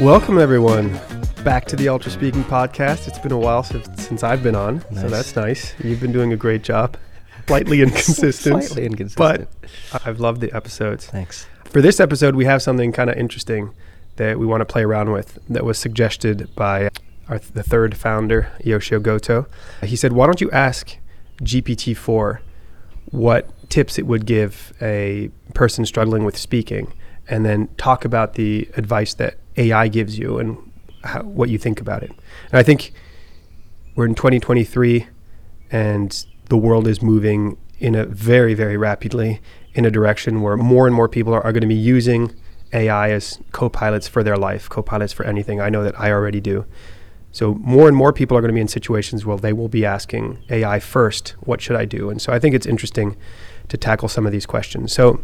Welcome, everyone, back to the Ultra Speaking podcast. It's been a while since, since I've been on, so that's nice. You've been doing a great job. Slightly inconsistent, Slightly inconsistent. but I've loved the episodes. Thanks. For this episode, we have something kind of interesting that we want to play around with that was suggested by our, the third founder, Yoshio Goto. He said, Why don't you ask GPT 4 what tips it would give a person struggling with speaking and then talk about the advice that AI gives you and how, what you think about it? And I think we're in 2023 and the world is moving in a very, very rapidly in a direction where more and more people are, are going to be using AI as co-pilots for their life, co-pilots for anything. I know that I already do. So more and more people are going to be in situations where they will be asking AI first, what should I do? And so I think it's interesting to tackle some of these questions. So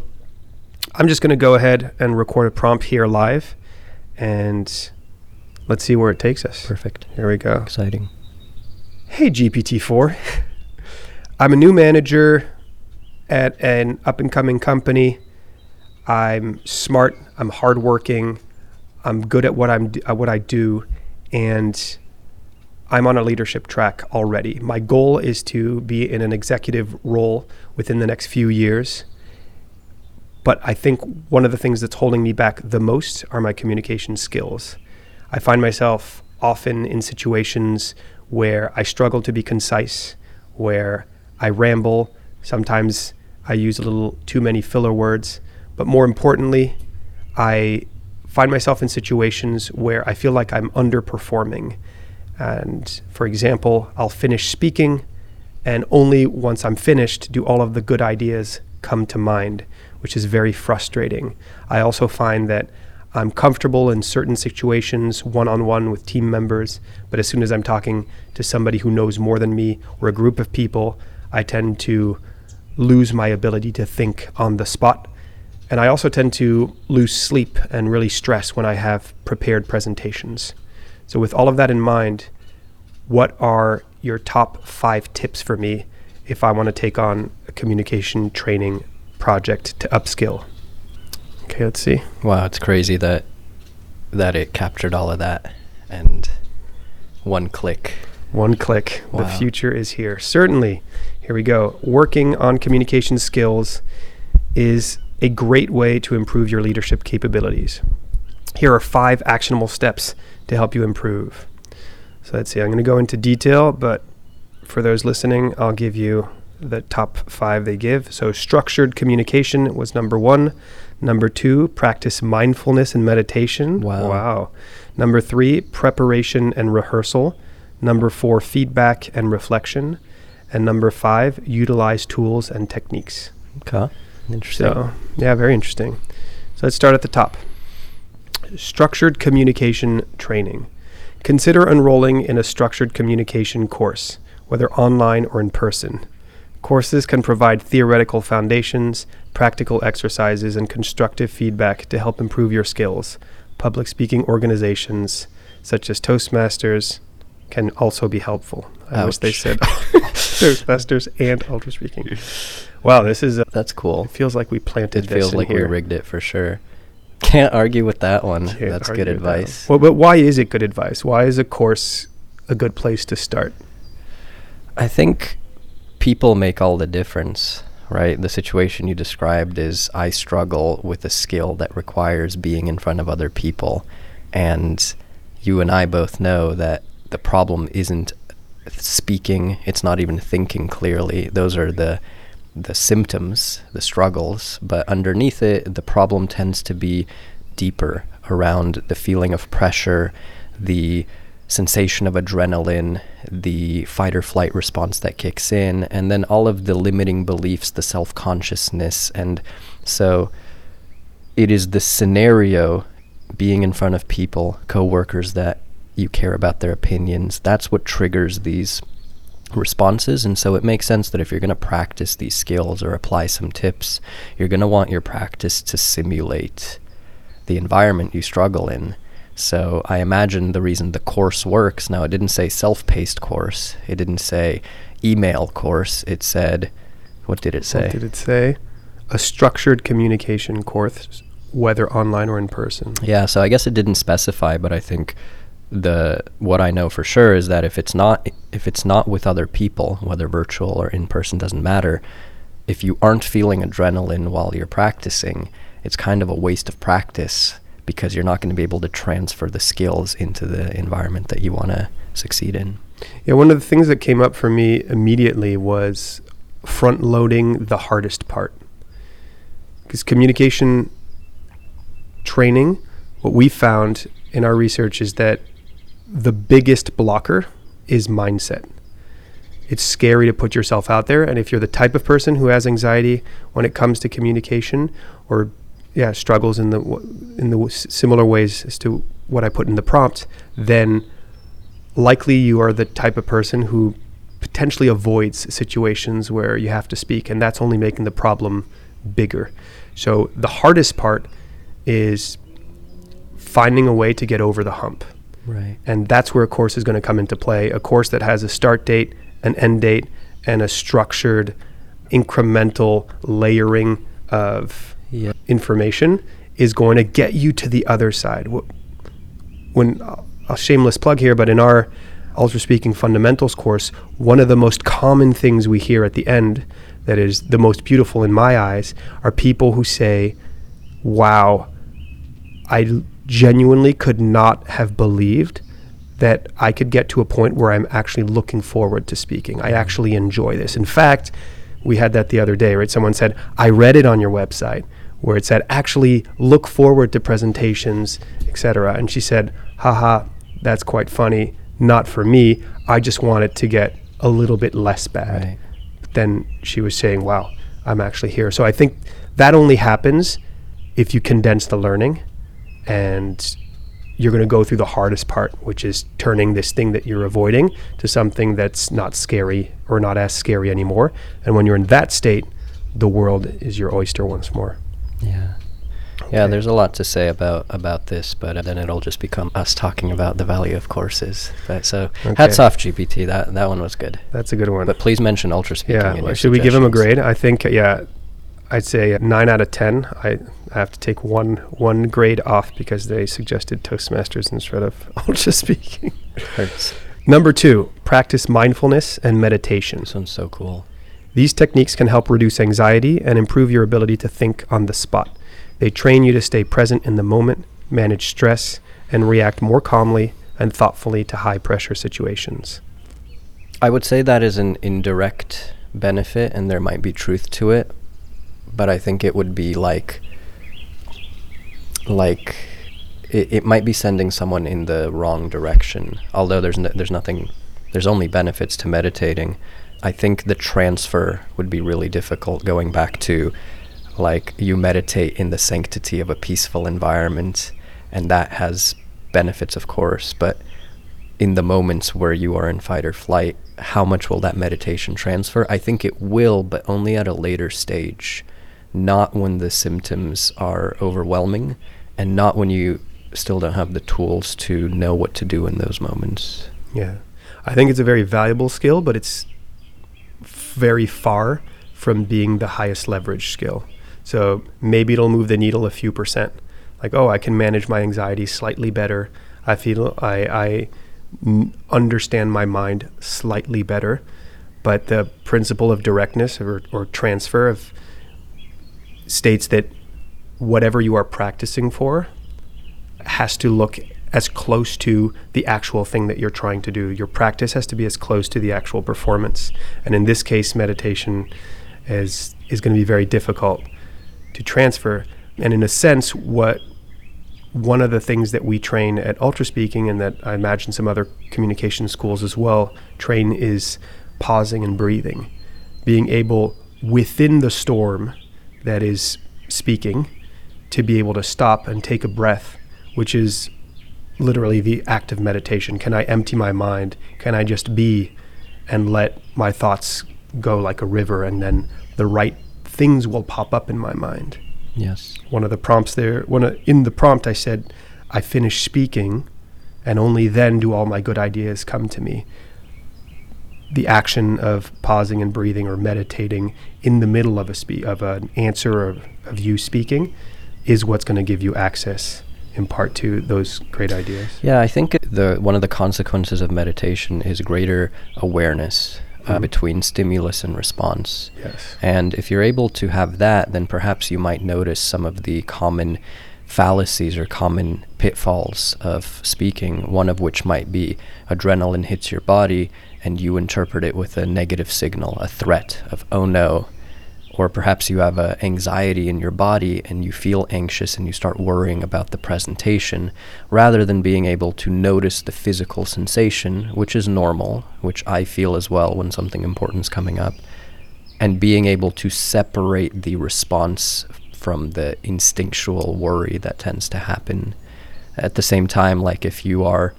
I'm just going to go ahead and record a prompt here live and let's see where it takes us. Perfect. Here we go. Exciting. Hey, GPT-4. I'm a new manager at an up and coming company. I'm smart. I'm hardworking. I'm good at what I'm uh, what I do, and I'm on a leadership track already. My goal is to be in an executive role within the next few years. But I think one of the things that's holding me back the most are my communication skills. I find myself often in situations where I struggle to be concise, where I ramble. Sometimes I use a little too many filler words. But more importantly, I find myself in situations where I feel like I'm underperforming. And for example, I'll finish speaking, and only once I'm finished do all of the good ideas come to mind, which is very frustrating. I also find that I'm comfortable in certain situations one on one with team members, but as soon as I'm talking to somebody who knows more than me or a group of people, I tend to lose my ability to think on the spot. And I also tend to lose sleep and really stress when I have prepared presentations. So, with all of that in mind, what are your top five tips for me if I want to take on a communication training project to upskill? Okay, let's see. Wow, it's crazy that that it captured all of that and one click. One click. The future is here. Certainly. Here we go. Working on communication skills is a great way to improve your leadership capabilities. Here are five actionable steps to help you improve. So let's see. I'm going to go into detail, but for those listening, I'll give you the top five they give. So, structured communication was number one. Number two, practice mindfulness and meditation. Wow. Wow. Number three, preparation and rehearsal. Number four, feedback and reflection. And number five, utilize tools and techniques. Okay. Interesting. So, yeah, very interesting. So, let's start at the top. Structured communication training. Consider enrolling in a structured communication course, whether online or in person. Courses can provide theoretical foundations, practical exercises, and constructive feedback to help improve your skills. Public speaking organizations, such as Toastmasters, can also be helpful. I wish they said Toastmasters and Ultra Speaking. Wow, this is. A, That's cool. it feels like we planted It this feels like here. we rigged it for sure. Can't argue with that one. Can't That's good with that advice. Well, but why is it good advice? Why is a course a good place to start? I think people make all the difference, right? The situation you described is I struggle with a skill that requires being in front of other people. And you and I both know that the problem isn't speaking, it's not even thinking clearly. Those are the the symptoms, the struggles, but underneath it the problem tends to be deeper around the feeling of pressure, the sensation of adrenaline, the fight or flight response that kicks in, and then all of the limiting beliefs, the self consciousness. And so it is the scenario being in front of people, coworkers that you care about their opinions. That's what triggers these responses. And so it makes sense that if you're going to practice these skills or apply some tips, you're going to want your practice to simulate the environment you struggle in. So I imagine the reason the course works now, it didn't say self paced course, it didn't say email course, it said, what did it say? What did it say? A structured communication course whether online or in person. Yeah, so I guess it didn't specify, but I think the what I know for sure is that if it's not if it's not with other people, whether virtual or in person doesn't matter, if you aren't feeling adrenaline while you're practicing, it's kind of a waste of practice because you're not going to be able to transfer the skills into the environment that you want to succeed in. Yeah, one of the things that came up for me immediately was front loading the hardest part. Because communication training, what we found in our research is that the biggest blocker is mindset. It's scary to put yourself out there, and if you're the type of person who has anxiety when it comes to communication, or yeah, struggles in the in the similar ways as to what I put in the prompt, then likely you are the type of person who potentially avoids situations where you have to speak, and that's only making the problem bigger. So the hardest part is finding a way to get over the hump. Right. And that's where a course is going to come into play. A course that has a start date, an end date, and a structured, incremental layering of Yeah. information is going to get you to the other side. When a shameless plug here, but in our Ultra Speaking Fundamentals course, one of the most common things we hear at the end that is the most beautiful in my eyes are people who say, "Wow, I genuinely could not have believed that I could get to a point where I'm actually looking forward to speaking. I actually enjoy this. In fact, we had that the other day, right? Someone said, I read it on your website where it said, actually look forward to presentations, etc. And she said, haha, that's quite funny. Not for me. I just want it to get a little bit less bad. Right. But then she was saying, wow, I'm actually here. So I think that only happens if you condense the learning and you're going to go through the hardest part, which is turning this thing that you're avoiding to something that's not scary or not as scary anymore. And when you're in that state, the world is your oyster once more. Yeah. Yeah, there's a lot to say about about this, but uh, then it'll just become us talking about the value of courses. But so hats off GPT. That that one was good. That's a good one. But please mention ultra speaking. yeah, should we give him a grade? I think uh, yeah, I'd say nine out of ten. I I have to take one one grade off because they suggested Toastmasters instead of ultra speaking. Number two, practice mindfulness and meditation. This one's so cool. These techniques can help reduce anxiety and improve your ability to think on the spot. They train you to stay present in the moment, manage stress, and react more calmly and thoughtfully to high pressure situations. I would say that is an indirect benefit, and there might be truth to it, but I think it would be like, like, it, it might be sending someone in the wrong direction. Although there's no, there's nothing, there's only benefits to meditating. I think the transfer would be really difficult. Going back to, like, you meditate in the sanctity of a peaceful environment, and that has benefits, of course, but in the moments where you are in fight or flight, how much will that meditation transfer? I think it will, but only at a later stage, not when the symptoms are overwhelming and not when you still don't have the tools to know what to do in those moments. Yeah. I think it's a very valuable skill, but it's very far from being the highest leverage skill. So maybe it'll move the needle a few percent. Like, oh, I can manage my anxiety slightly better. I feel I, I n- understand my mind slightly better. But the principle of directness or, or transfer of states that whatever you are practicing for has to look as close to the actual thing that you're trying to do. Your practice has to be as close to the actual performance. And in this case, meditation is is going to be very difficult to transfer. And in a sense, what one of the things that we train at Ultra Speaking, and that I imagine some other communication schools as well train, is pausing and breathing, being able within the storm that is speaking to be able to stop and take a breath, which is literally the act of meditation. Can I empty my mind? Can I just be and let my thoughts go like a river and then the right things will pop up in my mind? Yes. One of the prompts there, one of, in the prompt, I said, I finish speaking and only then do all my good ideas come to me. The action of pausing and breathing or meditating in the middle of a spe- of an answer of, of you speaking, is what's going to give you access in part to those great ideas. Yeah, I think the one of the consequences of meditation is greater awareness uh, Mhm. between stimulus and response. Yes. And if you're able to have that, then perhaps you might notice some of the common fallacies or common pitfalls of speaking, one of which might be adrenaline hits your body and you interpret it with a negative signal, a threat of, oh no. Or perhaps you have a anxiety in your body and you feel anxious and you start worrying about the presentation rather than being able to notice the physical sensation, which is normal, which I feel as well when something important is coming up and being able to separate the response from the instinctual worry that tends to happen. At the same time, like if you are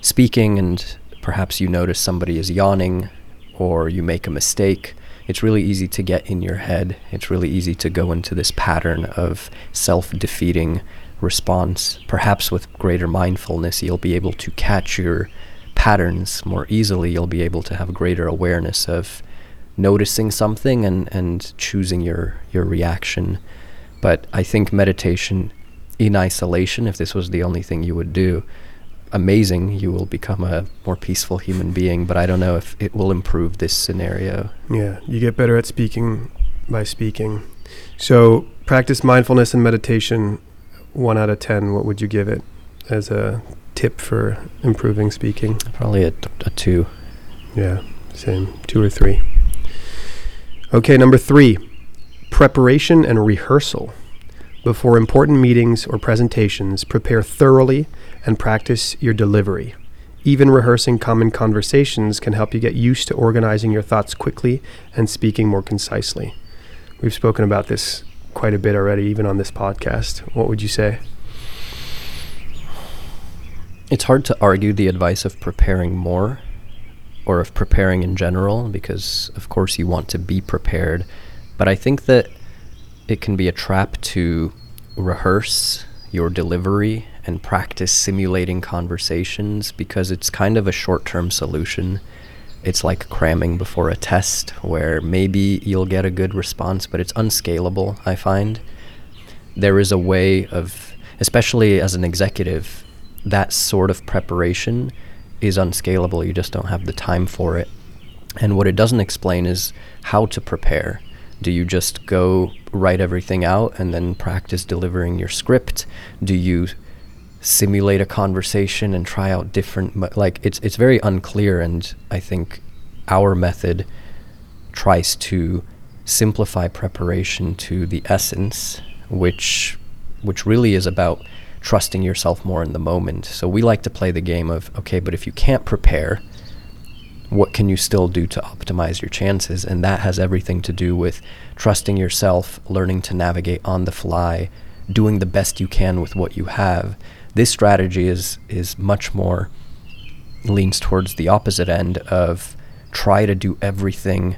speaking and perhaps you notice somebody is yawning or you make a mistake, it's really easy to get in your head. It's really easy to go into this pattern of self defeating response. Perhaps with greater mindfulness, you'll be able to catch your patterns more easily. You'll be able to have greater awareness of noticing something and, and choosing your, your reaction. But I think meditation in isolation, if this was the only thing you would do, amazing, you will become a more peaceful human being. But I don't know if it will improve this scenario. Yeah, you get better at speaking by speaking. So, practice mindfulness and meditation. One out of 10, what would you give it as a tip for improving speaking? Probably a two. Yeah, same. Two or three. Okay, number three preparation and rehearsal. Before important meetings or presentations, prepare thoroughly and practice your delivery. Even rehearsing common conversations can help you get used to organizing your thoughts quickly and speaking more concisely. We've spoken about this quite a bit already, even on this podcast. What would you say? It's hard to argue the advice of preparing more or of preparing in general because, of course, you want to be prepared. But I think that it can be a trap to rehearse your delivery and practice simulating conversations because it's kind of a short term solution. It's like cramming before a test where maybe you'll get a good response, but it's unscalable, I find. There is a way of, especially as an executive, that sort of preparation is unscalable. You just don't have the time for it. And what it doesn't explain is how to prepare. Do you just go write everything out and then practice delivering your script? Do you simulate a conversation and try out different like it's it's very unclear and I think our method tries to simplify preparation to the essence which which really is about trusting yourself more in the moment. So we like to play the game of okay, but if you can't prepare, what can you still do to optimize your chances? And that has everything to do with trusting yourself, learning to navigate on the fly, doing the best you can with what you have. This strategy is is much more leans towards the opposite end of try to do everything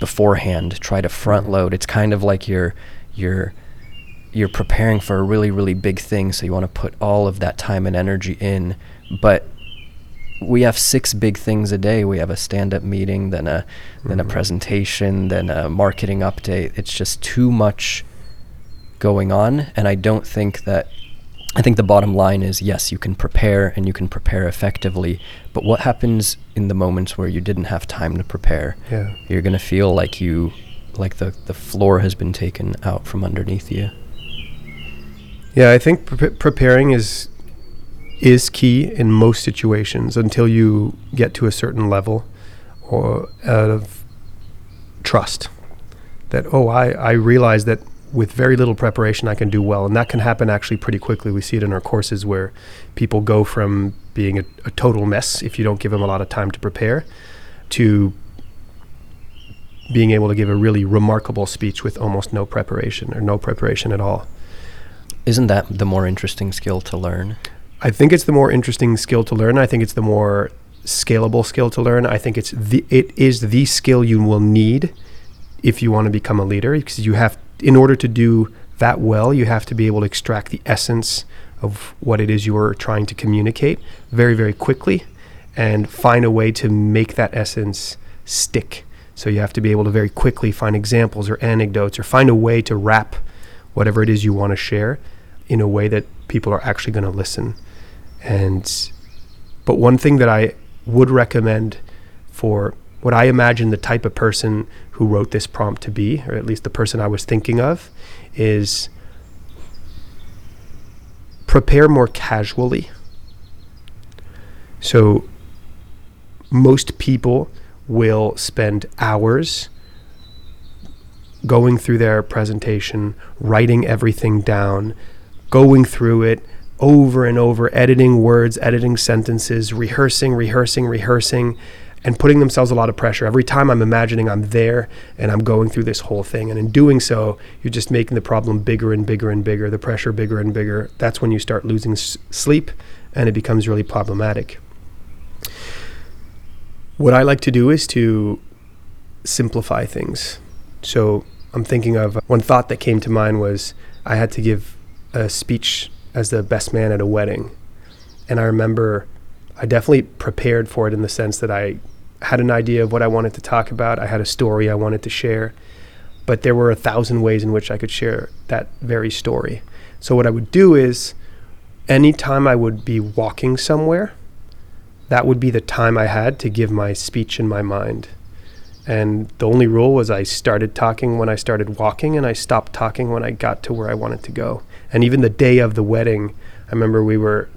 beforehand, try to front load. It's kind of like you're you're you're preparing for a really really big thing so you want to put all of that time and energy in but we have six big things a day we have a stand up meeting then a then a Mhm. presentation then a marketing update it's just too much going on and I don't think that I think the bottom line is yes, you can prepare and you can prepare effectively, but what happens in the moments where you didn't have time to prepare? Yeah. You're going to feel like you like the the floor has been taken out from underneath you. Yeah, I think pre- preparing is is key in most situations until you get to a certain level or out of trust that oh I, I realize that with very little preparation I can do well and that can happen actually pretty quickly we see it in our courses where people go from being a, a total mess if you don't give them a lot of time to prepare to being able to give a really remarkable speech with almost no preparation or no preparation at all Isn't that the more interesting skill to learn? I think it's the more interesting skill to learn. I think it's the more scalable skill to learn. I think it's the it is the skill you will need if you want to become a leader because you have in order to do that well, you have to be able to extract the essence of what it is you're trying to communicate very very quickly and find a way to make that essence stick. So you have to be able to very quickly find examples or anecdotes or find a way to wrap whatever it is you want to share in a way that people are actually going to listen. And but one thing that I would recommend for what I imagine the type of person who wrote this prompt to be, or at least the person I was thinking of, is prepare more casually. So most people will spend hours going through their presentation, writing everything down, going through it over and over, editing words, editing sentences, rehearsing, rehearsing, rehearsing, and putting themselves a lot of pressure. Every time I'm imagining I'm there and I'm going through this whole thing. And in doing so, you're just making the problem bigger and bigger and bigger, the pressure bigger and bigger. That's when you start losing s- sleep and it becomes really problematic. What I like to do is to simplify things. So I'm thinking of one thought that came to mind was I had to give a speech as the best man at a wedding. And I remember I definitely prepared for it in the sense that I had an idea of what I wanted to talk about. I had a story I wanted to share, but there were a thousand ways in which I could share that very story. So what I would do is anytime I would be walking somewhere, that would be the time I had to give my speech in my mind. And the only rule was I started talking when I started walking and I stopped talking when I got to where I wanted to go. And even the day of the wedding, I remember we were,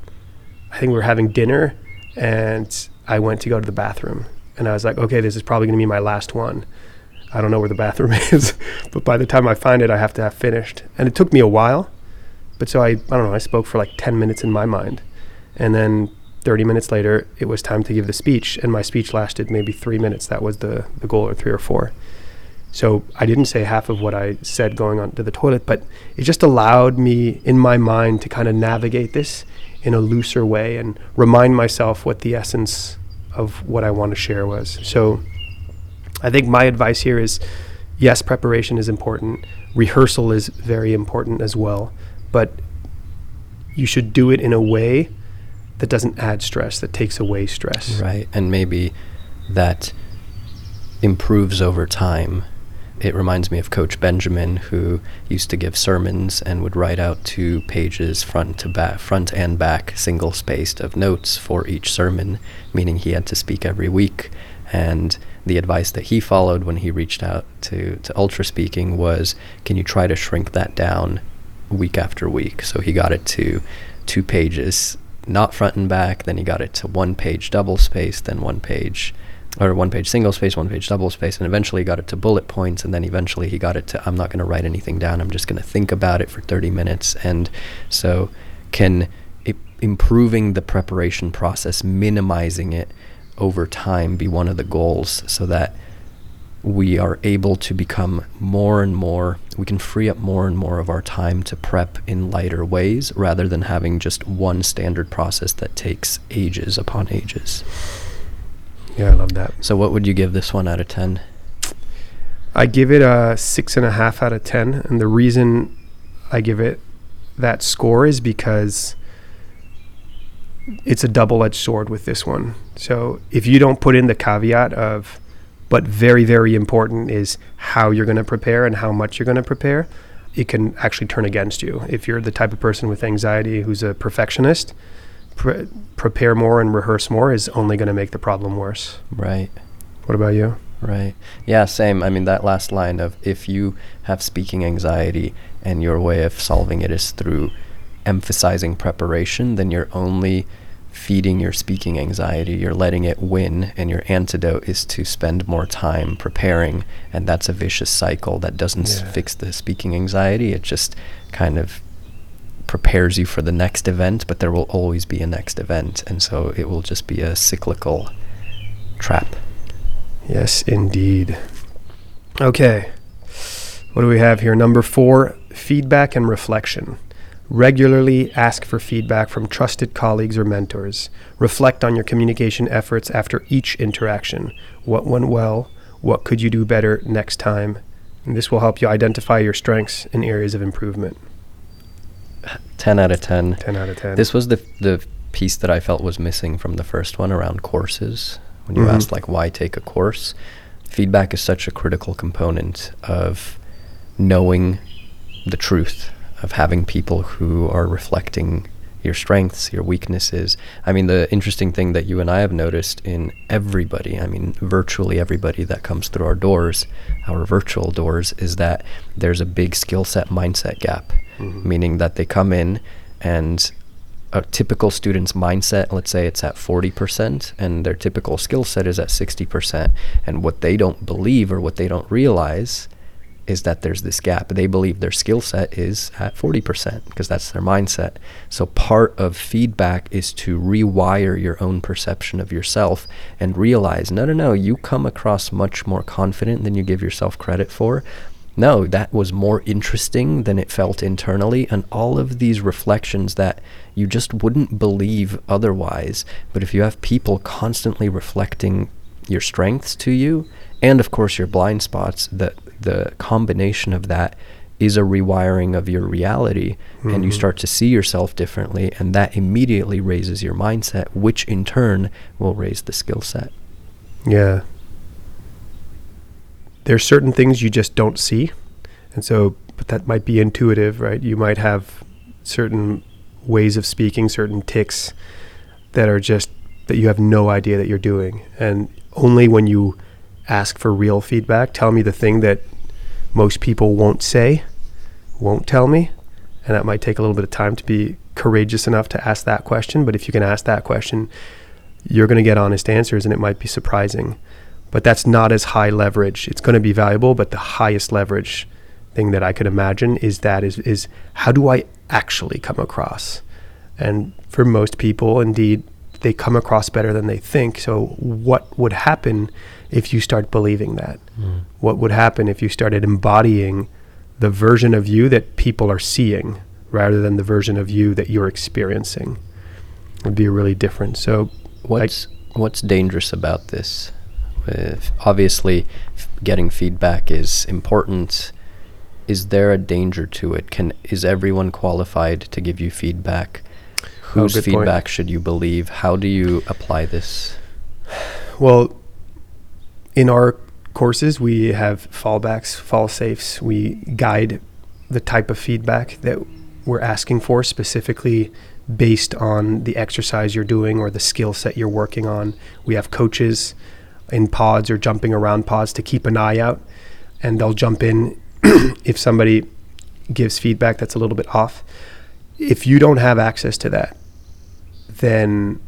I think we were having dinner and I went to go to the bathroom. And I was like, okay, this is probably going to be my last one. I don't know where the bathroom is, but by the time I find it, I have to have finished. And it took me a while. But so I, I don't know, I spoke for like 10 minutes in my mind. And then 30 minutes later, it was time to give the speech. And my speech lasted maybe three minutes. That was the, the goal, or three or four. So I didn't say half of what I said going on to the toilet, but it just allowed me in my mind to kind of navigate this in a looser way and remind myself what the essence of what I want to share was. So I think my advice here is yes, preparation is important, rehearsal is very important as well, but you should do it in a way that doesn't add stress, that takes away stress. Right. And maybe that improves over time. It reminds me of Coach Benjamin, who used to give sermons and would write out two pages front to back, front and back, single spaced of notes for each sermon, meaning he had to speak every week. And the advice that he followed when he reached out to, to Ultra Speaking was, can you try to shrink that down week after week? So he got it to two pages, not front and back. Then he got it to one page double spaced, then one page or one page single space, one page double space, and eventually got it to bullet points, and then eventually he got it to I'm not going to write anything down. I'm just going to think about it for 30 minutes, and so can improving the preparation process, minimizing it over time, be one of the goals, so that we are able to become more and more, we can free up more and more of our time to prep in lighter ways rather than having just one standard process that takes ages upon ages. Yeah, I love that. So, what would you give this one out of 10? I give it a six and a half out of 10. And the reason I give it that score is because it's a double edged sword with this one. So if you don't put in the caveat of, but very, very important is how you're going to prepare and how much you're going to prepare, it can actually turn against you. If you're the type of person with anxiety who's a perfectionist, pre- prepare more and rehearse more is only going to make the problem worse. Right, What about you? right. Yeah, same. I mean, that last line of if you have speaking anxiety and your way of solving it is through emphasizing preparation, then you're only feeding your speaking anxiety. You're letting it win, and your antidote is to spend more time preparing. And that's a vicious cycle that doesn't s- fix the speaking anxiety. It just kind of prepares you for the next event, but there will always be a next event. And so it will just be a cyclical trap. Yes, indeed. Okay. What do we have here? Number four feedback and reflection. Regularly ask for feedback from trusted colleagues or mentors. Reflect on your communication efforts after each interaction. What went well? What could you do better next time? And this will help you identify your strengths and areas of improvement. 10 out of 10. 10 out of 10. This was the the piece that I felt was missing from the first one around courses. When you Mhm. asked like why take a course, feedback is such a critical component of knowing the truth of having people who are reflecting your strengths, your weaknesses. I mean, the interesting thing that you and I have noticed in everybody, I mean, virtually everybody that comes through our doors, our virtual doors, is that there's a big skill set mindset gap, mm-hmm. meaning that they come in and a typical student's mindset, let's say it's at 40%, and their typical skill set is at 60%. And what they don't believe or what they don't realize is that there's this gap. They believe their skill set is at 40% because that's their mindset. So part of feedback is to rewire your own perception of yourself and realize no, no, no, you come across much more confident than you give yourself credit for. No, that was more interesting than it felt internally. And all of these reflections that you just wouldn't believe otherwise. But if you have people constantly reflecting your strengths to you, and of course your blind spots, that the combination of that is a rewiring of your reality mm-hmm. and you mm-hmm. start to see yourself differently and that immediately raises your mindset which in turn will raise the skill set yeah there's certain things you just don't see and so but that might be intuitive right you might have certain ways of speaking certain ticks that are just that you have no idea that you're doing and only when you ask for real feedback tell me the thing that most people won't say, won't tell me. And that might take a little bit of time to be courageous enough to ask that question. But if you can ask that question, you're going to get honest answers and it might be surprising. But that's not as high leverage. It's going to be valuable, but the highest leverage thing that I could imagine is that is is how do I actually come across? And for most people, indeed, they come across better than they think. So what would happen if you start believing that? Mm. What would happen if you started embodying the version of you that people are seeing rather than the version of you that you're experiencing? It would be really different. So, what's I, what's dangerous about this? If obviously, f- getting feedback is important. Is there a danger to it? Can is everyone qualified to give you feedback? Oh, Whose oh, feedback point. should you believe? How do you apply this? Well, in our courses, we have fallbacks, fall safes. We guide the type of feedback that we're asking for specifically based on the exercise you're doing or the skill set you're working on. We have coaches in pods or jumping around pods to keep an eye out, and they'll jump in if somebody gives feedback that's a little bit off. If you don't have access to that, then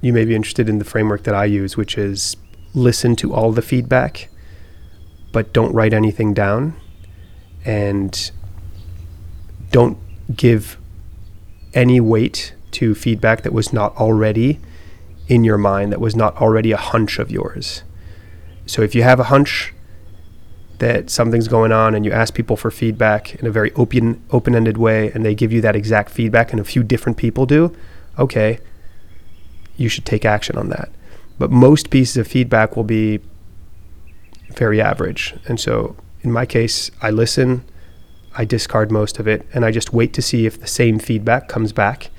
you may be interested in the framework that I use, which is listen to all the feedback, but don't write anything down and don't give any weight to feedback that was not already in your mind, that was not already a hunch of yours. So if you have a hunch that something's going on and you ask people for feedback in a very open open-ended way and they give you that exact feedback and a few different people do, okay, you should take action on that. But most pieces of feedback will be very average. And so in my case, I listen, I discard most of it, and I just wait to see if the same feedback comes back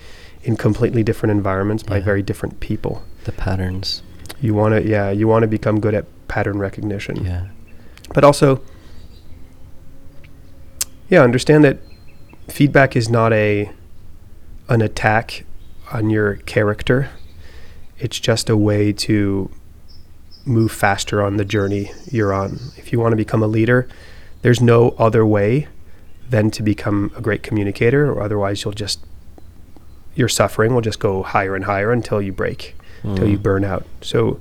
in completely different environments yeah. by very different people. The patterns. You want to, yeah, you want to become good at pattern recognition. Yeah. But also, yeah, understand that feedback is not a an attack on your character it's just a way to move faster on the journey you're on. If you want to become a leader, there's no other way than to become a great communicator, or otherwise you'll just your suffering will just go higher and higher until you break, mm. until you mm. burn out. So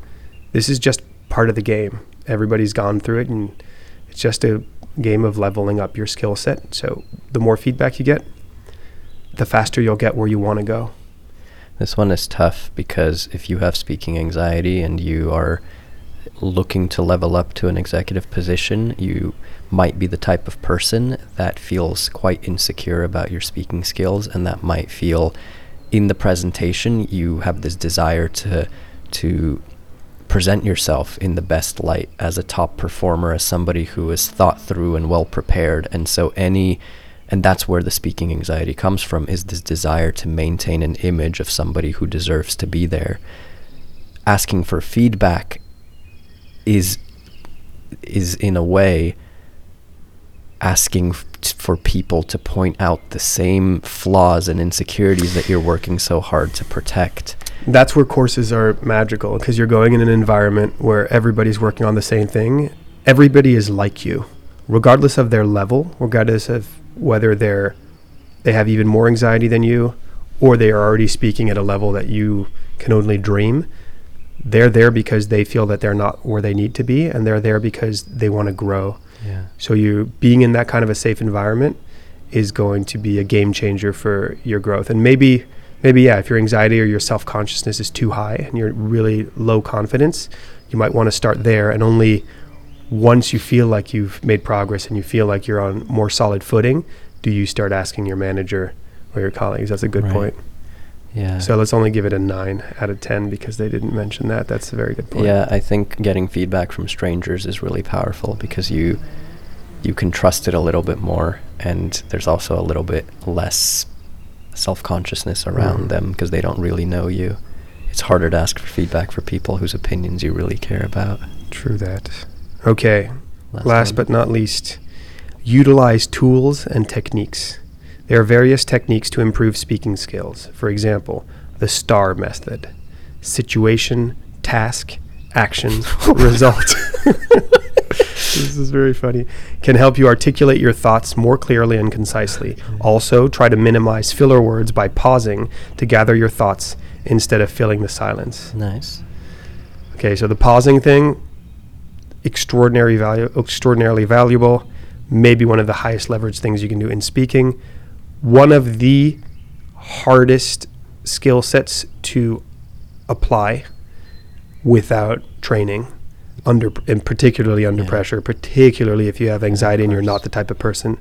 this is just part of the game. Everybody's gone through it, and it's just a game of leveling up your skill set. So the more feedback you get, the faster you'll get where you want to go. This one is tough because if you have speaking anxiety and you are looking to level up to an executive position, you might be the type of person that feels quite insecure about your speaking skills and that might feel in the presentation you have this desire to to present yourself in the best light as a top performer as somebody who is thought through and well prepared. And so any and that's where the speaking anxiety comes from is this desire to maintain an image of somebody who deserves to be there. Asking for feedback is is in a way asking for people to point out the same flaws and insecurities that you're working so hard to protect. That's where courses are magical because you're going in an environment where everybody's working on the same thing. Everybody is like you, regardless of their level, regardless of whether they're they have even more anxiety than you, or they are already speaking at a level that you can only dream. They're there because they feel that they're not where they need to be, and they're there because they want to grow. Yeah. So you being in that kind of a safe environment is going to be a game changer for your growth. And maybe maybe yeah, if your anxiety or your self-consciousness is too high and you're really low confidence, you might want to start there and only once you feel like you've made progress and you feel like you're on more solid footing, do you start asking your manager or your colleagues? That's a good Right. point. Yeah. So let's only give it a 9 out of 10 because they didn't mention that. That's a very good point. Yeah, I think getting feedback from strangers is really powerful because you you can trust it a little bit more and there's also a little bit less self-consciousness around Mhm. them because they don't really know you. It's harder to ask for feedback for people whose opinions you really care about. True that. Okay, Last one. but not least, utilize tools and techniques. There are various techniques to improve speaking skills. For example, the STAR method situation, task, action, result. this is very funny. Can help you articulate your thoughts more clearly and concisely. Also, try to minimize filler words by pausing to gather your thoughts instead of filling the silence. Nice. Okay, so the pausing thing, extraordinary value, extraordinarily valuable. Maybe one of the highest leverage things you can do in speaking. One of the hardest skill sets to apply without training, under and particularly under Yeah. pressure, particularly if you have anxiety and you're not the type of person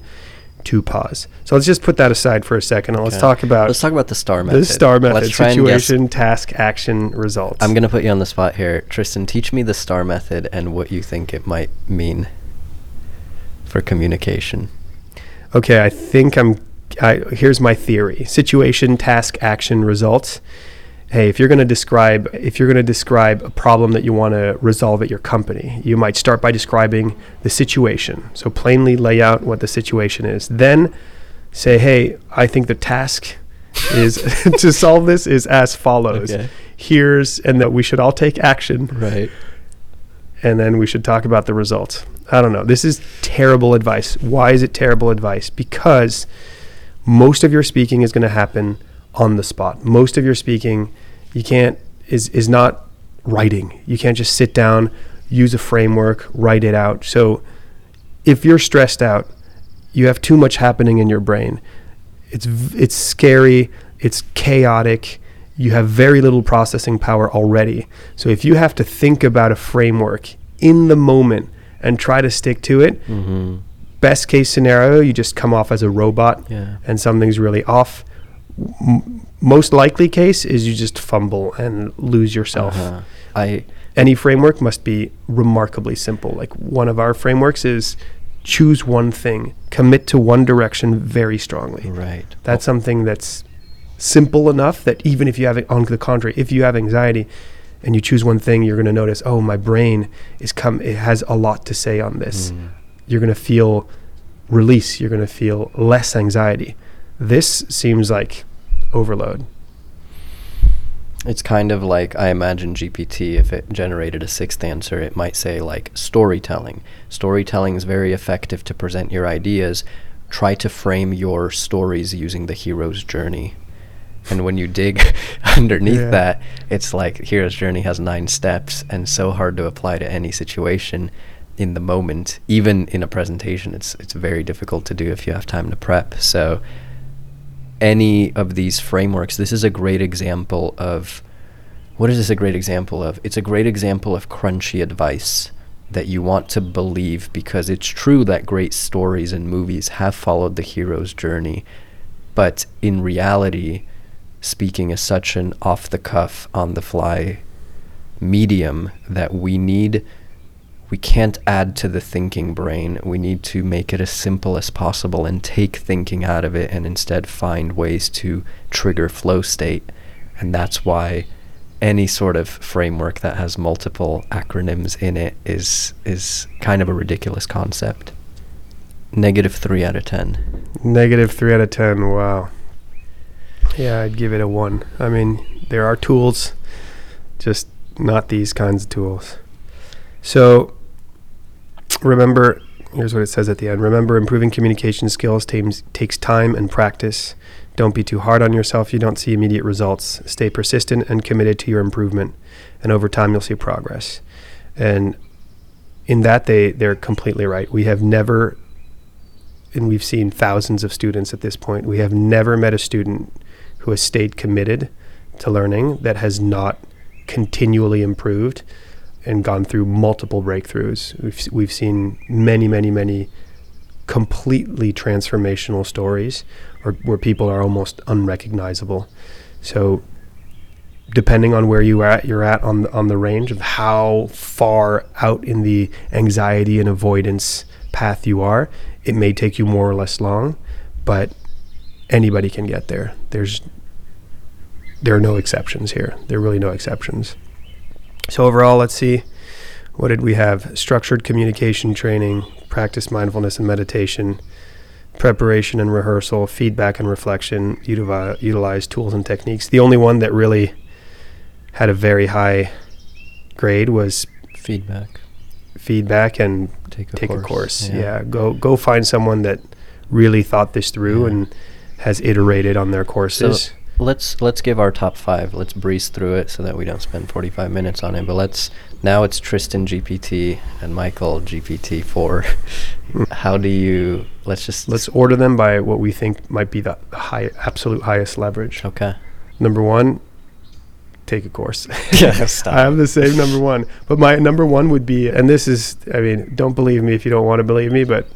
to pause. So let's just put that aside for a second and let's talk about Let's talk about the star method. the STAR method: Let's try and guess- situation, task, action, results. I'm gonna put you on the spot here, Tristan. Teach me the star method and what you think it might mean for communication. Okay, I think I'm. I, here's my theory: situation, task, action, results. Hey, if you're going to describe, if you're going to describe a problem that you want to resolve at your company, you might start by describing the situation. So plainly lay out what the situation is. Then say, hey, I think the task is to solve this is as follows. Okay. Here's and that we should all take action Right. and then we should talk about the results. I don't know. This is terrible advice. Why is it terrible advice? Because most of your speaking is going to happen on the spot. Most of your speaking you can't is is not writing. You can't just sit down, use a framework, write it out. So if you're stressed out, you have too much happening in your brain. It's it's scary, it's chaotic. You have very little processing power already. So if you have to think about a framework in the moment and try to stick to it, Mm-hmm. Best case scenario, you just come off as a robot Yeah. and something's really off. M- most likely case is you just fumble and lose yourself. Uh-huh. I Any framework must be remarkably simple. Like one of our frameworks is choose one thing, commit to one direction very strongly. right. That's something that's simple enough that even if you have, on the contrary, if you have anxiety and you choose one thing, you're going to notice, oh, my brain is come, it has a lot to say on this. Mm. You're going to feel release. You're going to feel less anxiety. This seems like overload. It's kind of like I imagine GPT if it generated a sixth answer, it might say like storytelling. Storytelling is very effective to present your ideas. Try to frame your stories using the hero's journey. And when you dig underneath Yeah. that, it's like hero's journey has nine steps and so hard to apply to any situation in the moment. Even in a presentation, it's it's very difficult to do if you have time to prep. So any of these frameworks, this is a great example of what is this a great example of? It's a great example of crunchy advice that you want to believe because it's true that great stories and movies have followed the hero's journey. But in reality, speaking is such an off the cuff, on the fly medium that we need we can't add to the thinking brain. We need to make it as simple as possible and take thinking out of it and instead find ways to trigger flow state. And that's why any sort of framework that has multiple acronyms in it is is kind of a ridiculous concept. Negative three out of ten. Negative three out of ten. Wow. Yeah, I'd give it a one. I mean, there are tools, just not these kinds of tools. So remember, here's what it says at the end. Remember, improving communication skills takes time and practice. Don't be too hard on yourself. You don't see immediate results. Stay persistent and committed to your improvement, and over time, you'll see progress. And in that, they they're completely right. We have never, and we've seen thousands of students at this point. We have never met a student who has stayed committed to learning that has not continually improved and gone through multiple breakthroughs. We've we've seen many, many, many completely transformational stories, or where people are almost unrecognizable. So, depending on where you are at, you're at on the, on the range of how far out in the anxiety and avoidance path you are, it may take you more or less long, but anybody can get there. There's there are no exceptions here. There are really no exceptions. So overall, let's see. What did we have? Structured communication training, practice mindfulness and meditation, preparation and rehearsal, feedback and reflection, utilize, utilize tools and techniques. The only one that really had a very high grade was Feedback. feedback and Take a take course. a course. Yeah. go go find someone that really thought this through Yeah. and has iterated on their courses. Let's let's give our top five. Let's breeze through it so that we don't spend 45 minutes on it. But let's now it's Tristan GPT and Michael GPT four. How do you? Let's just Let's order them by what we think might be the high absolute highest leverage. Okay. Number one, take a course. Yeah, stop. I have the same number one, but my number one would be, and this is, I mean, don't believe me if you don't want to believe me, but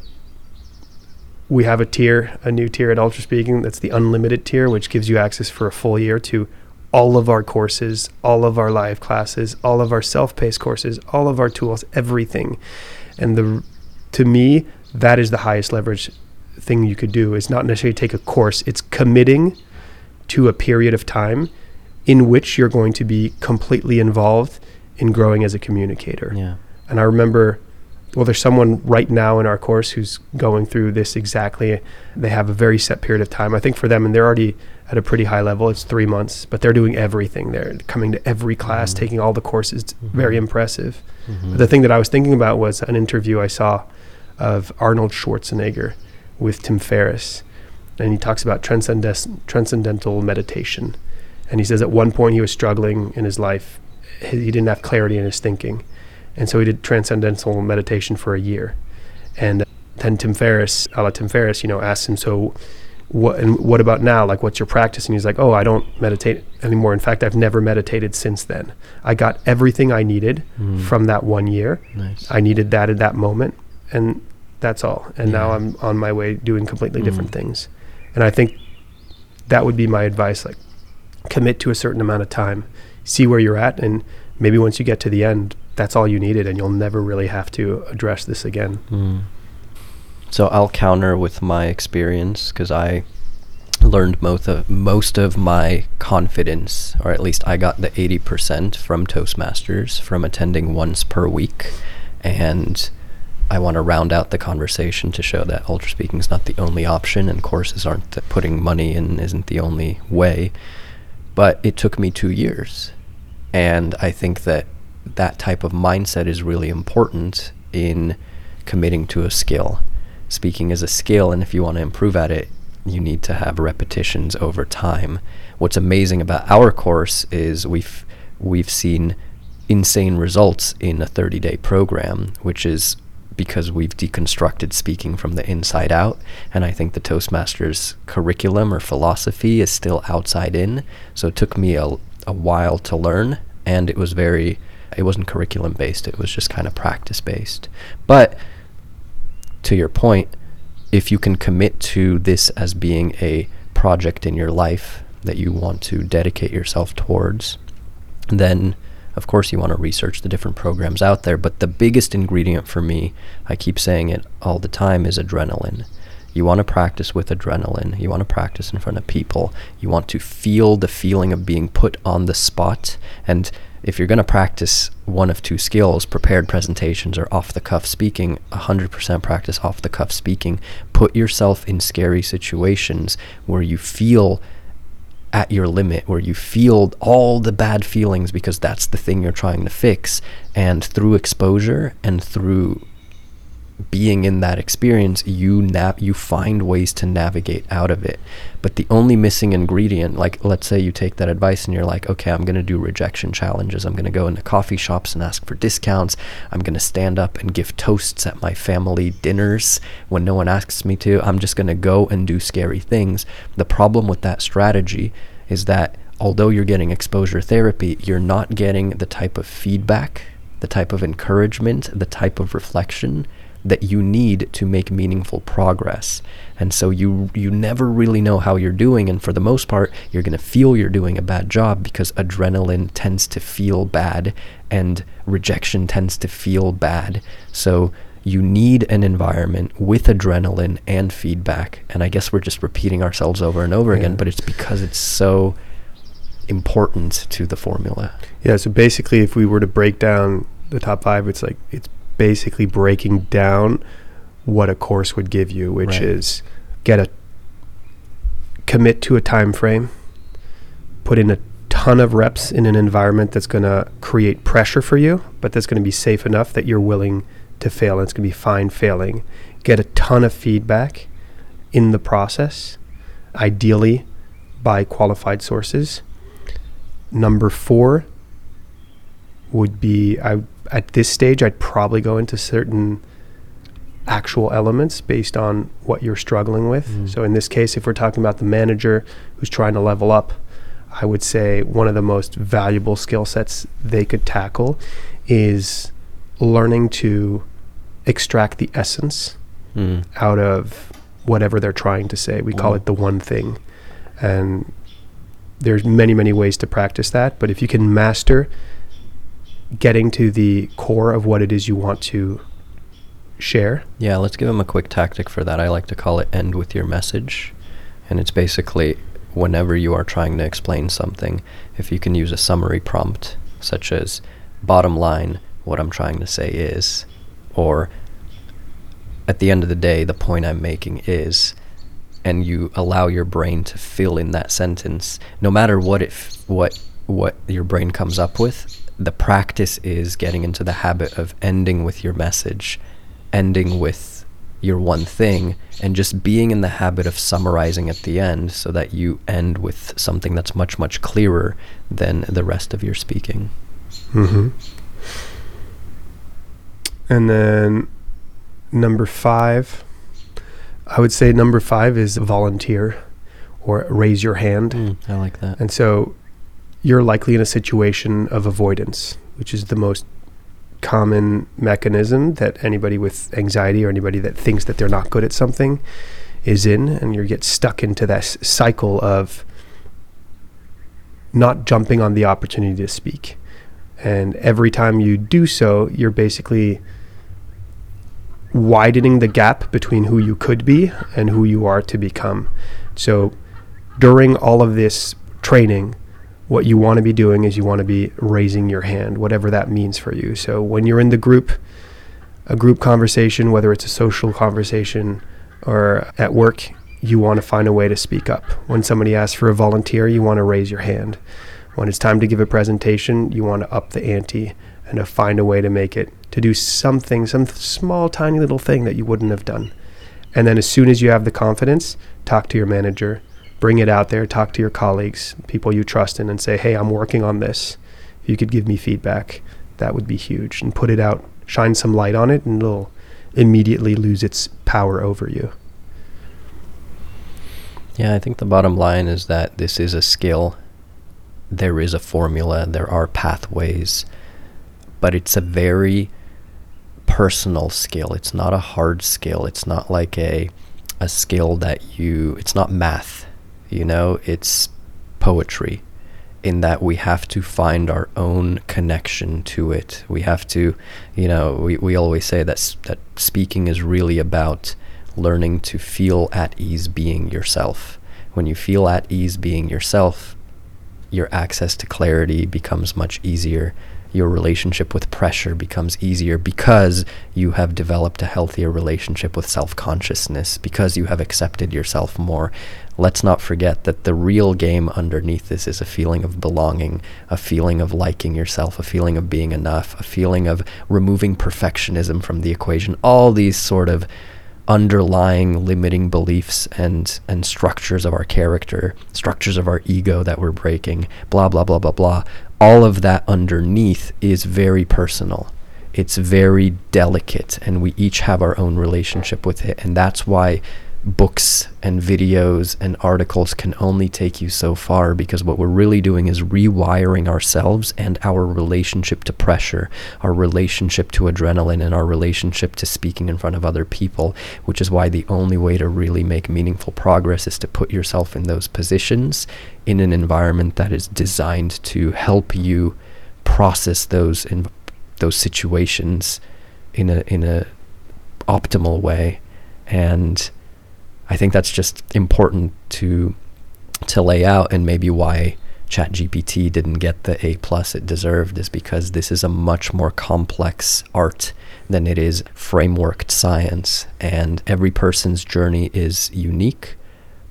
we have a tier, a new tier at Ultra Speaking. That's the unlimited tier, which gives you access for a full year to all of our courses, all of our live classes, all of our self-paced courses, all of our tools, everything. And the, to me, that is the highest leverage thing you could do. It's not necessarily take a course. It's committing to a period of time in which you're going to be completely involved in growing as a communicator. Yeah. And I remember, well, there's someone right now in our course who's going through this exactly. They have a very set period of time. I think for them, and they're already at a pretty high level. It's three months, but they're doing everything. They're coming to every class, Mhm. taking all the courses. It's very impressive. Mhm. But the thing that I was thinking about was an interview I saw of Arnold Schwarzenegger with Tim Ferriss. And he talks about transcendent, transcendental meditation. And he says at one point he was struggling in his life. He didn't have clarity in his thinking. And so he did transcendental meditation for a year. And then Tim Ferriss, a la Tim Ferriss, you know, asked him, so what, and what about now? Like, what's your practice? And he's like, oh, I don't meditate anymore. In fact, I've never meditated since then. I got everything I needed Mm. from that one year. Nice. I needed that at that moment, and that's all. And now I'm on my way doing completely different Mm. things. And I think that would be my advice. Like, commit to a certain amount of time, see where you're at, and maybe once you get to the end, that's all you needed, and you'll never really have to address this again. Mm. So I'll counter with my experience because I learned most of most of my confidence, or at least I got the eighty percent from Toastmasters from attending once per week, and I want to round out the conversation to show that ultra speaking is not the only option, and courses aren't that putting money in isn't the only way. But it took me two years, and I think that that type of mindset is really important in committing to a skill. Speaking is a skill, and if you want to improve at it, you need to have repetitions over time. What's amazing about our course is we've we've seen insane results in a 30-day program, which is because we've deconstructed speaking from the inside out. And I think the Toastmasters curriculum or philosophy is still outside in. So it took me a, a while to learn, and it was very, it wasn't curriculum based, it was just kind of practice based. But to your point, if you can commit to this as being a project in your life that you want to dedicate yourself towards, then of course you want to research the different programs out there. But the biggest ingredient for me, I keep saying it all the time, is adrenaline. You want to practice with adrenaline. You want to practice in front of people. You want to feel the feeling of being put on the spot. And if you're going to practice one of two skills, prepared presentations or off the cuff speaking, 100% practice off the cuff speaking. Put yourself in scary situations where you feel at your limit where you feel all the bad feelings because that's the thing you're trying to fix and through exposure and through being in that experience you nav- you find ways to navigate out of it. But the only missing ingredient like let's say you take that advice and you're like okay I'm to do rejection challenges. I'm to go into coffee shops and ask for discounts. I'm to stand up and give toasts at my family dinners when no one asks me to. I'm just to go and do scary things. The problem with that strategy is that although you're getting exposure therapy you're not getting the type of feedback the type of encouragement the type of reflection that you need to make meaningful progress. And so you you never really know how you're doing and for the most part you're going to feel you're doing a bad job because adrenaline tends to feel bad and rejection tends to feel bad. So you need an environment with adrenaline and feedback. And I guess we're just repeating ourselves over and over yeah. again, but it's because it's so important to the formula. Yeah, so basically if we were to break down the top 5, it's like it's basically breaking down what a course would give you, which right. is get a commit to a time frame, put in a ton of reps in an environment that's going to create pressure for you, but that's going to be safe enough that you're willing to fail and it's going to be fine failing. Get a ton of feedback in the process, ideally by qualified sources. Number 4 would be I at this stage, I'd probably go into certain actual elements based on what you're struggling with. Mm. So in this case, if we're talking about the manager who's trying to level up, I would say one of the most valuable skill sets they could tackle is learning to extract the essence mm. out of whatever they're trying to say. We wow. call it the one thing. And there's many, many ways to practice that. But if you can master getting to the core of what it is you want to share. Yeah, let's give them a quick tactic for that. I like to call it end with your message. And it's basically whenever you are trying to explain something, if you can use a summary prompt, such as bottom line, what I'm trying to say is, or at the end of the day, the point I'm making is, and you allow your brain to fill in that sentence, no matter what if what what your brain comes up with, the practice is getting into the habit of ending with your message, ending with your one thing, and just being in the habit of summarizing at the end so that you end with something that's much, much clearer than the rest of your speaking. Mm-hmm. And then number five, I would say number five is volunteer or raise your hand. Mm, I like that. And so you're likely in a situation of avoidance, which is the most common mechanism that anybody with anxiety or anybody that thinks that they're not good at something is in and you get stuck into that cycle of not jumping on the opportunity to speak. And every time you do so you're basically widening the gap between who you could be and who you are to become. So during all of this training what you want to be doing is you want to be raising your hand, whatever that means for you. So when you're in the group, a group conversation, whether it's a social conversation or at work, you want to find a way to speak up. When somebody asks for a volunteer, you want to raise your hand. When it's time to give a presentation, you want to up the ante and to find a way to make it, to do something, some small, tiny little thing that you wouldn't have done. And then as soon as you have the confidence, talk to your manager, bring it out there, talk to your colleagues, people you trust in, and say, hey, I'm working on this. If you could give me feedback, that would be huge. And put it out, shine some light on it, and it'll immediately lose its power over you. Yeah, I think the bottom line is that this is a skill. There is a formula, there are pathways, but it's a very personal skill. It's not a hard skill. It's not like a a skill that you it's not math you know, it's poetry in that we have to find our own connection to it. We have to, you know, we, we always say that that speaking is really about learning to feel at ease being yourself. When you feel at ease being yourself, your access to clarity becomes much easier. Your relationship with pressure becomes easier because you have developed a healthier relationship with self consciousness, because you have accepted yourself more. Let's not forget that the real game underneath this is a feeling of belonging, a feeling of liking yourself, a feeling of being enough, a feeling of removing perfectionism from the equation. All these sort of underlying limiting beliefs and and structures of our character, structures of our ego that we're breaking, blah blah blah blah blah. All of that underneath is very personal. It's very delicate and we each have our own relationship with it and that's why books and videos and articles can only take you so far because what we're really doing is rewiring ourselves and our relationship to pressure, our relationship to adrenaline, and our relationship to speaking in front of other people, which is why the only way to really make meaningful progress is to put yourself in those positions in an environment that is designed to help you process those in those situations in a in a optimal way. And I think that's just important to to lay out, and maybe why ChatGPT didn't get the A plus it deserved is because this is a much more complex art than it is frameworked science, and every person's journey is unique.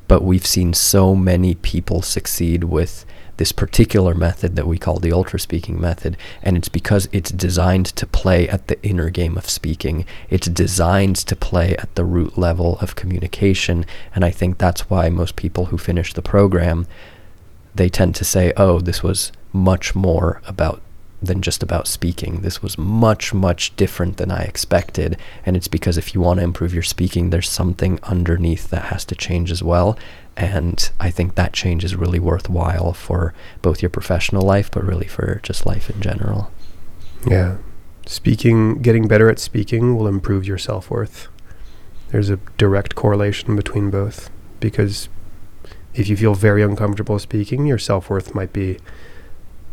But we've seen so many people succeed with this particular method that we call the ultra speaking method, and it's because it's designed to play at the inner game of speaking. It's designed to play at the root level of communication, and I think that's why most people who finish the program they tend to say, "Oh, this was much more about than just about speaking. This was much, much different than I expected. And it's because if you want to improve your speaking, there's something underneath that has to change as well. And I think that change is really worthwhile for both your professional life, but really for just life in general. Yeah. Speaking, getting better at speaking will improve your self worth. There's a direct correlation between both because if you feel very uncomfortable speaking, your self worth might be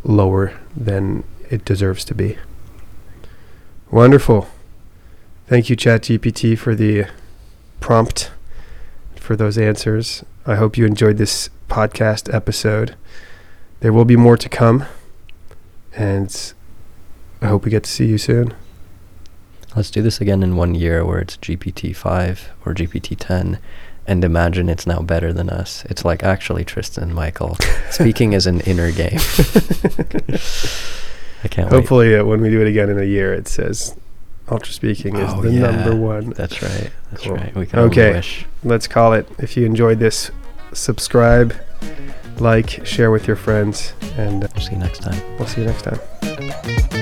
lower than it deserves to be. Wonderful. Thank you, ChatGPT, for the prompt, for those answers. I hope you enjoyed this podcast episode. There will be more to come, and I hope we get to see you soon. Let's do this again in one year where it's GPT 5 or GPT 10 and imagine it's now better than us. It's like actually Tristan Michael speaking as an inner game. I can't Hopefully, uh, when we do it again in a year, it says Ultra Speaking is Oh, the yeah. number one. That's right. That's Cool. right. We can Okay. Let's call it. If you enjoyed this, subscribe, like, share with your friends, and uh, We'll see you next time. we'll see you next time.